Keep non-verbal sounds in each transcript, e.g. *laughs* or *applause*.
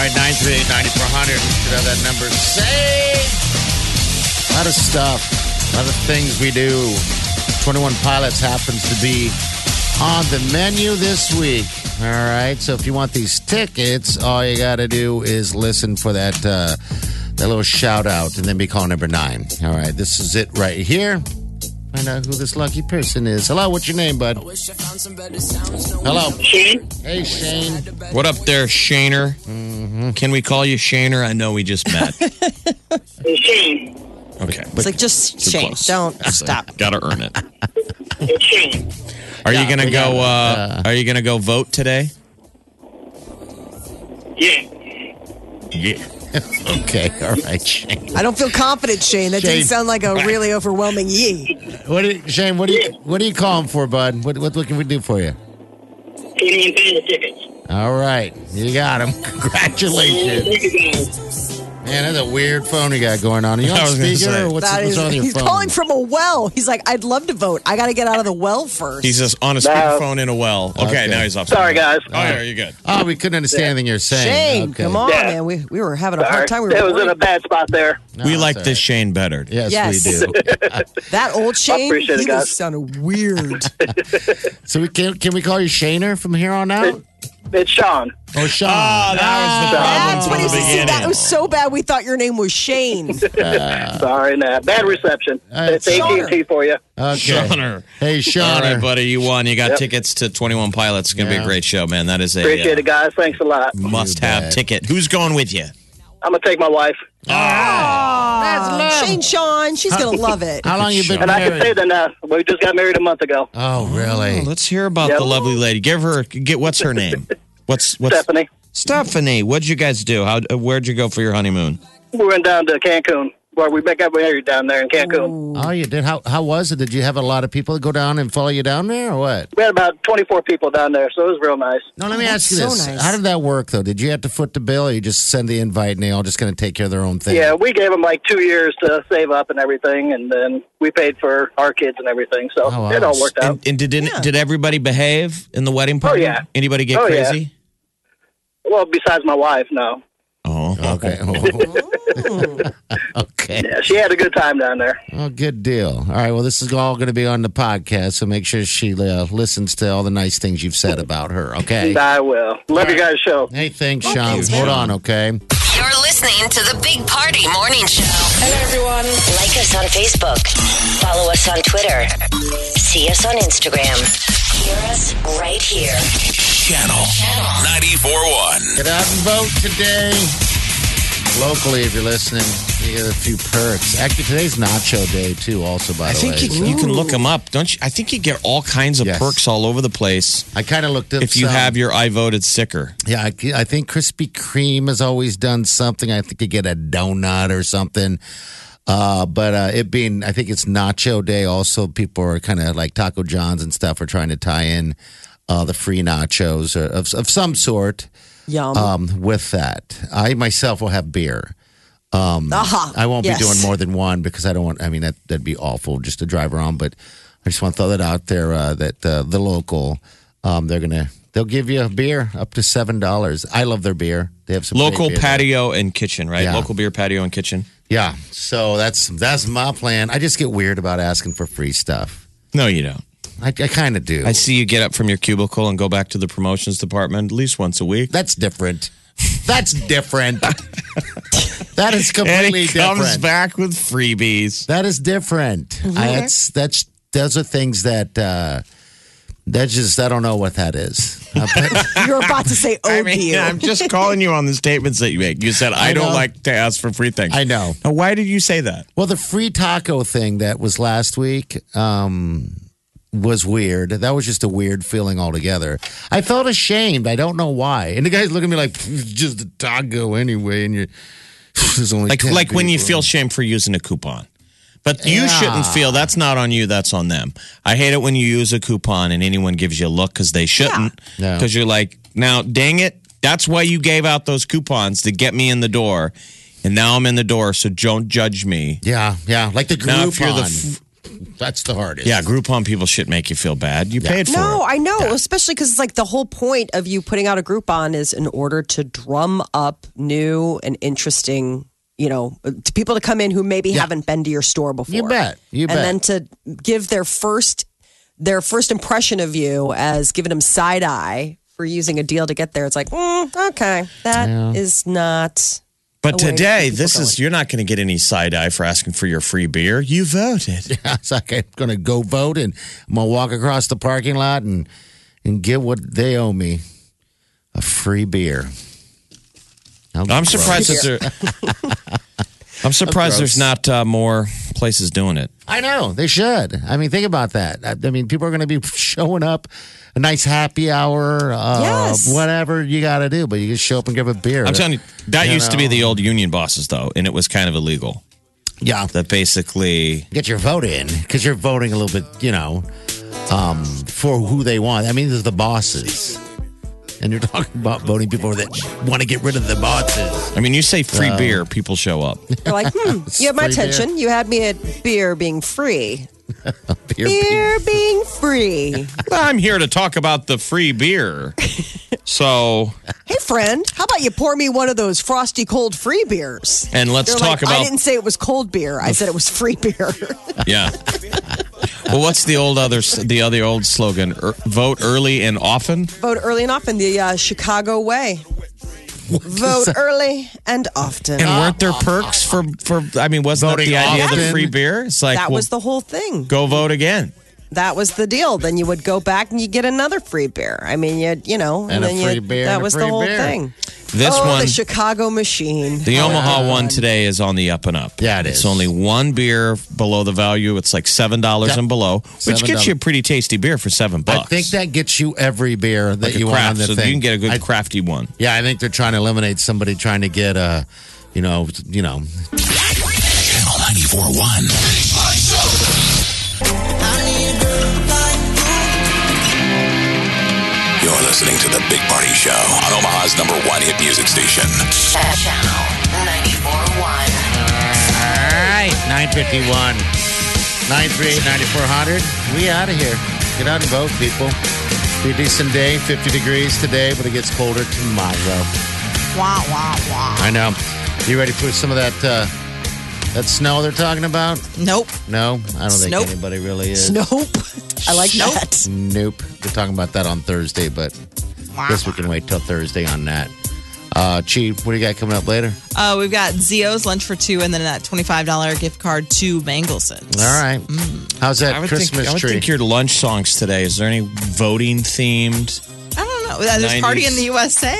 All right, 938 9400. We should have that number saved. A lot of stuff, a lot of things we do. 21 Pilots happens to be on the menu this week. All right, so if you want these tickets, all you got to do is listen for that uh, that little shout out and then be call number nine. All right, this is it right here. Find out who this lucky person is. Hello, what's your name, bud? Hello. Shane? Hey, Shane. What up there, Shaner? Can we call you Shane or I know we just met. *laughs* Shane. Okay. It's like just Shane. close. Don't stop. Gotta earn it. It's Shane. Are you gonna go? got Uh, are you gonna go vote today? Yeah. Yeah. *laughs* Okay, all right, Shane. I don't feel confident, Shane. That Shane. didn't sound like a really overwhelming yee. What, do you, Shane? What do you what are you calling for, bud? What, what what can we do for you? Canadian Panda tickets. All right, you got him. *laughs* Congratulations, Thank you guys. man. That's a weird phone you got going on. Are you *laughs* on speaker or what's, That what's is, on your he's phone? calling from a well. He's like, I'd love to vote. I got to get out of the well first. He's just on a No. speakerphone in a well. Okay, Okay. now he's off. Sorry, guys. Oh, yeah, you're good. oh, we couldn't understand anything you're saying. Shane, Okay. come on, Yeah. man. We, we were having a Sorry. hard time. We It were was in a bad spot there. No, we like all this. Shane better. Yes, Yes. we do. *laughs* that old Shane, appreciate it, he guys. was sounding weird. so we can can we call you Shaner from here on out? It's Sean. Oh, Sean. Ah, that was the problem That's what he said. Beginning. that was so bad. We thought your name was Shane. *laughs* Sorry, nah. Bad reception. Uh, it's AT&T for you. okay. Shauner. Hey, Sean. All right, buddy, you won. You got Yep. tickets to 21 Pilots. It's gonna be a great show, man. That is a Appreciate uh, it, guys. Thanks a lot. must-have bet. ticket. Who's going with you? I'm going to take my wife. Aw, Shane Sean, she's going to love it. How long you been And I can say that now. We just got married a month ago. Oh, really? Oh, let's hear about Yep. the lovely lady. Give her get what's her name? *laughs* What's what's Stephanie. Stephanie? What'd you guys do? How uh, where'd you go for your honeymoon? We went down to Cancun. Where we got married down there in Cancun. Oh, you did. How how was it? Did you have a lot of people go down and follow you down there, or what? We had about 24 people down there, so it was real nice. No, let me That's ask you so this: nice. How did that work, though? Did you have to foot the bill, or you just send the invite and they all just going to take care of their own thing? Yeah, we gave them like two years to save up and everything, and then we paid for our kids and everything. So Oh, wow. it all worked out. And, and did did everybody behave in the wedding party? Oh, yeah. Anybody get Oh, yeah. crazy? Well, besides my wife, no. Oh, Okay. *laughs* Oh. *laughs* okay. Yeah, she had a good time down there. Oh, good deal. All right. Well, this is all going to be on the podcast, so make sure she uh, listens to all the nice things you've said about her. Okay. I will. Love you guys' show. Hey, thanks, Sean. Hold on. Okay. You're listening to the Big Party Morning Show. Hello, everyone. Like us on Facebook. Follow us on Twitter. See us on Instagram. Hear us right here. Channel 94.1. Get out and vote today. Locally, if you're listening, you get a few perks. Actually, today's Nacho Day too. Also, by I the think way, you, So you can look them up, don't you? I think you get all kinds of Yes. perks all over the place I kind of looked up if you some. have your I voted sticker. Yeah, I, I think Krispy Kreme has always done something. I think you get a donut or something. Uh, but uh, it being, I think it's Nacho Day. Also, people are kind of like Taco John's and stuff are trying to tie in uh, the free nachos or of, of some sort Yum. um, with that. I myself will have beer. Aha. I won't Yes. be doing more than one because I don't want. I mean, that that'd be awful just to drive around. But I just want to throw that out there uh, that uh, the local, um, they're gonna they'll give you a beer up to seven dollars. I love their beer. They have some great Local beer there. patio and kitchen, right? Yeah. Local beer patio and kitchen. Yeah, so that's that's my plan. I just get weird about asking for free stuff. No, you don't. I, I kind of do. I see you get up from your cubicle and go back to the promotions department at least once a week. That's different. That's different. *laughs* That is and completely he comes different. back with freebies. That is different. I, that's that's those are things that uh, that just I don't know what that is. *laughs* Uh, but- You're about to say, oh, *laughs* I mean, dear. I'm just calling you on the statements that you make. You said I, I don't know. like to ask for free things. I know. Now, why did you say that? well, the free taco thing that was last week um, was weird. That was just a weird feeling altogether. I felt ashamed. I don't know why. And the guys look at me like just a taco anyway, and you're there's only Like 10 like when you feel shame for using a coupon. But you Yeah. shouldn't feel that's not on you, that's on them. I hate it when you use a coupon and anyone gives you a look because they shouldn't. Yeah. Because you're like, now, dang it, that's why you gave out those coupons to get me in the door. And now I'm in the door, so don't judge me. Yeah, yeah, like the Now, if you're the. That's the hardest. Yeah, Groupon people should make you feel bad. You paid for No, it. I know, especially because it's like the whole point of you putting out a Groupon is in order to drum up new and interesting, you know, to people to come in who maybe haven't been to your store before. You bet. You bet. and then to give their first their first impression of you as giving them side eye for using a deal to get there. It's like, mm, okay, that is not. But to today, this is, you're not going to get any side eye for asking for your free beer. You voted. *laughs* It's like I'm gonna go vote and I'm gonna walk across the parking lot and and get what they owe me. A free beer. How I'm surprised that there. *laughs* I'm surprised there's not uh, more places doing it. I know they should. I mean, think about that. I, I mean, people are going to be *laughs* showing up. A nice happy hour, uh, Yes. whatever you got to do, but you just show up and give a beer. I'm telling you, that You used to be the old union bosses, though, and it was kind of illegal. yeah, That basically, get your vote in because you're voting a little bit, you know, um, for who they want. I mean, there's the bosses, and you're talking about voting people that want to get rid of the bosses. I mean, you say free beer, people show up. You're like, hmm, *laughs* you have my Free beer. attention. You had me at beer being free. *laughs* Beer, Beer being free. I'm here to talk about the free beer. So, Hey, friend, how about you pour me one of those frosty cold free beers? and let's They're talk like, I didn't say it was cold beer. I said it was free beer. *laughs* yeah. Well, what's the old other the other old slogan? Er, vote early and often. Vote early and often, the uh, Chicago way. Vote early and often. And weren't there perks for for? I mean, wasn't that Voting the idea of the often. free beer? It's like that well, was the whole thing. go vote again. That was the deal. Then you would go back and you get another free beer. I mean, you you know, And a then free you, beer That and a was the free whole beer. thing. This oh, one, the Chicago machine. the Oh, Omaha God. one today is on the up and up. Yeah, it It's only one beer below the value. It's like seven dollars and below, which gets $7. you a pretty tasty beer for seven bucks. I think that gets you every beer that like a you want on the so thing. you can get a good I- crafty one. yeah, I think they're trying to eliminate somebody trying to get a, you know, you know, Channel 94.1. listening to The Big Party Show on Omaha's number one hit music station. Channel 94.1. All right, 951. 938 9400. We out of here. Get out and vote, people. Be a decent day. 50 degrees today, but it gets colder tomorrow. Wah, wah, wah. I know. You ready for some of that uh, that snow they're talking about? Nope. No, I don't think Nope. anybody really is. Nope. *laughs* I like Nope. that. Nope. They're talking about that on Thursday, but guess we can wait till Thursday on that. Uh, Chief, what do you got coming up later? Uh, we've got Zio's lunch for two, and then that twenty-five dollar gift card to Mangelsen's. All right. How's that I would Christmas think, I would tree? think your lunch songs today. Is there any voting themed? I don't know. Uh, There's party in the USA.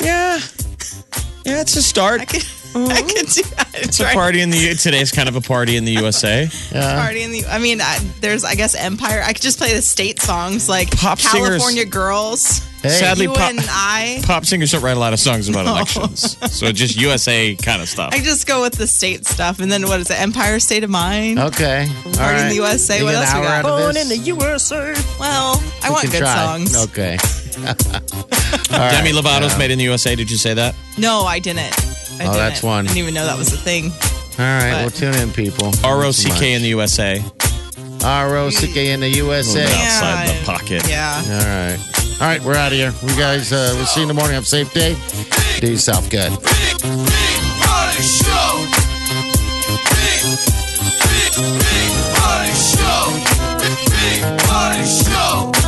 Yeah, yeah, it's a start. I could, Mm-hmm. I could do that. It's a party in the today's kind of a party in the USA. *laughs* Party in the. I mean, I, there's I guess Empire. I could just play the state songs like Pop singers- California Girls. Hey. Sadly, you pop, and I. pop singers don't write a lot of songs about *laughs* elections, so just USA kind of stuff. I just go with the state stuff, and then what is it? Empire State of Mind. Okay. All Party in the USA. You What get else an we hour got? out of Born this? in the USA. Well, I We want can good try. songs. Okay. *laughs* Demi Lovato's made in the USA. Did you say that? No, I didn't. I Oh, that's one. I didn't even know that was a thing. All right. But- Well, tune in, people. R O C K in the USA. R O C K in the USA. Little bit outside the pocket. Yeah. All right. All right. We're out of here. We guys, uh, we'll see you in the morning. Have a safe day. Do yourself good. Big, big party show. Big, big, big party show. Big, big party show.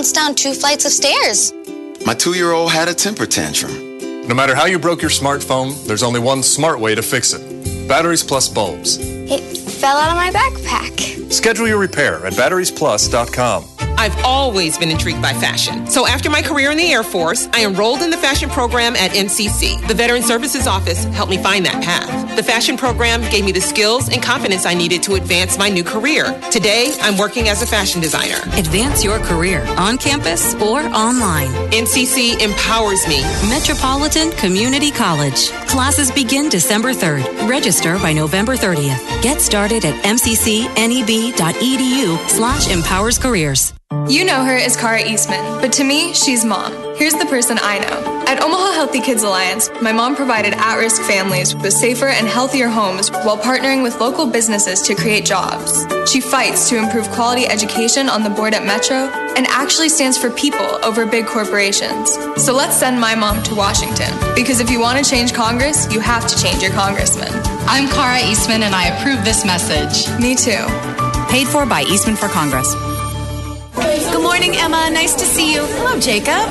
bounced down two flights of stairs. My two year old had a temper tantrum. No matter how you broke your smartphone, there's only one smart way to fix it batteries plus bulbs. It fell out of my backpack. Schedule your repair at batteriesplus.com. I've always been intrigued by fashion. So after my career in the Air Force, I enrolled in the fashion program at MCC. The Veteran Services Office helped me find that path. The fashion program gave me the skills and confidence I needed to advance my new career. Today, I'm working as a fashion designer. Advance your career on campus or online. MCC empowers me. Metropolitan Community College. Classes begin December 3rd. Register by November 30th. Get started at mccneb.edu slash empowers careers. You know her as Cara Eastman, but to me, she's mom. Here's the person I know. At Omaha Healthy Kids Alliance, my mom provided at risk families with safer and healthier homes while partnering with local businesses to create jobs. She fights to improve quality education on the board at Metro and actually stands for people over big corporations. So let's send my mom to Washington, because if you want to change Congress, you have to change your congressman. I'm Cara Eastman, and I approve this message. Me too. Paid for by Eastman for Congress. Good morning, Emma. Nice to see you. Hello, Jacob.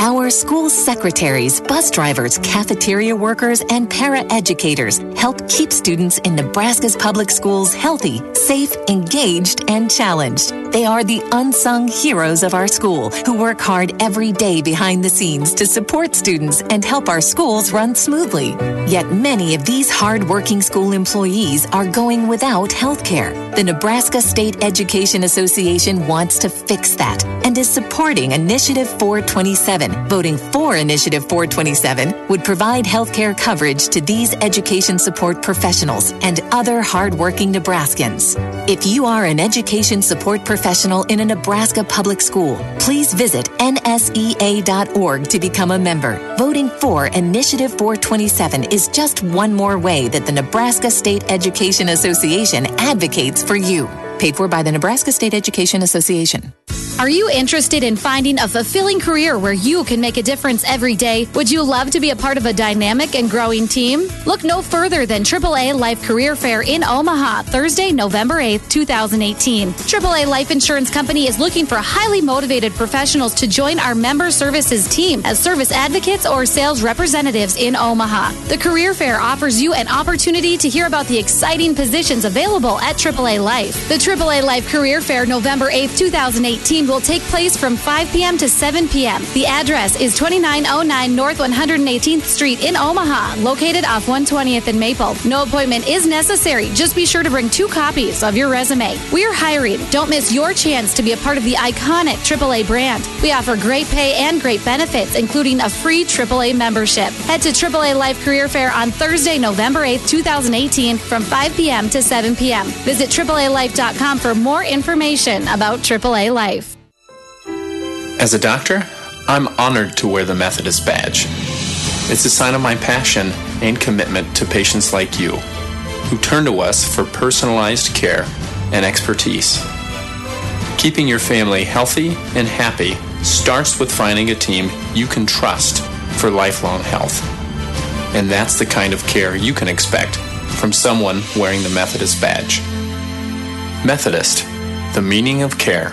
Our school secretaries, bus drivers, cafeteria workers, and para-educators help keep students in Nebraska's public schools healthy, safe, engaged, and challenged. They are the unsung heroes of our school who work hard every day behind the scenes to support students and help our schools run smoothly. Yet many of these hard-working school employees are going without health care. The Nebraska State Education Association wants to fix that and is supporting Initiative 427. Voting for Initiative 427 would provide health care coverage to these education support professionals and other hardworking Nebraskans. If you are an education support professional in a Nebraska public school, please visit nsea.org to become a member. Voting for Initiative 427 is just one more way that the Nebraska State Education Association advocates for you. Paid for by the Nebraska State Education Association. Are you interested in finding a fulfilling career where you can make a difference every day? Would you love to be a part of a dynamic and growing team? Look no further than AAA Life Career Fair in Omaha, Thursday, November 8th, 2018. AAA Life Insurance Company is looking for highly motivated professionals to join our member services team as service advocates or sales representatives in Omaha. The Career Fair offers you an opportunity to hear about the exciting positions available at AAA Life. The AAA Life Career Fair, November 8th, 2018, will take place from 5 p.m. to 7 p.m. The address is 2909 North 118th Street in Omaha, located off 120th and Maple. No appointment is necessary. Just be sure to bring two copies of your resume. We are hiring. Don't miss your chance to be a part of the iconic AAA brand. We offer great pay and great benefits, including a free AAA membership. Head to AAA Life Career Fair on Thursday, November 8th, 2018, from 5 p.m. to 7 p.m. Visit AAALife.com for more information about AAA Life. As a doctor, I'm honored to wear the Methodist badge. It's a sign of my passion and commitment to patients like you, who turn to us for personalized care and expertise. Keeping your family healthy and happy starts with finding a team you can trust for lifelong health. And that's the kind of care you can expect from someone wearing the Methodist badge. Methodist, the meaning of care.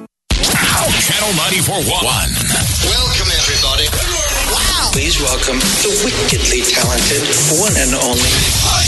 Channel 94.1. Welcome, everybody. Wow. Please welcome the wickedly talented one and only.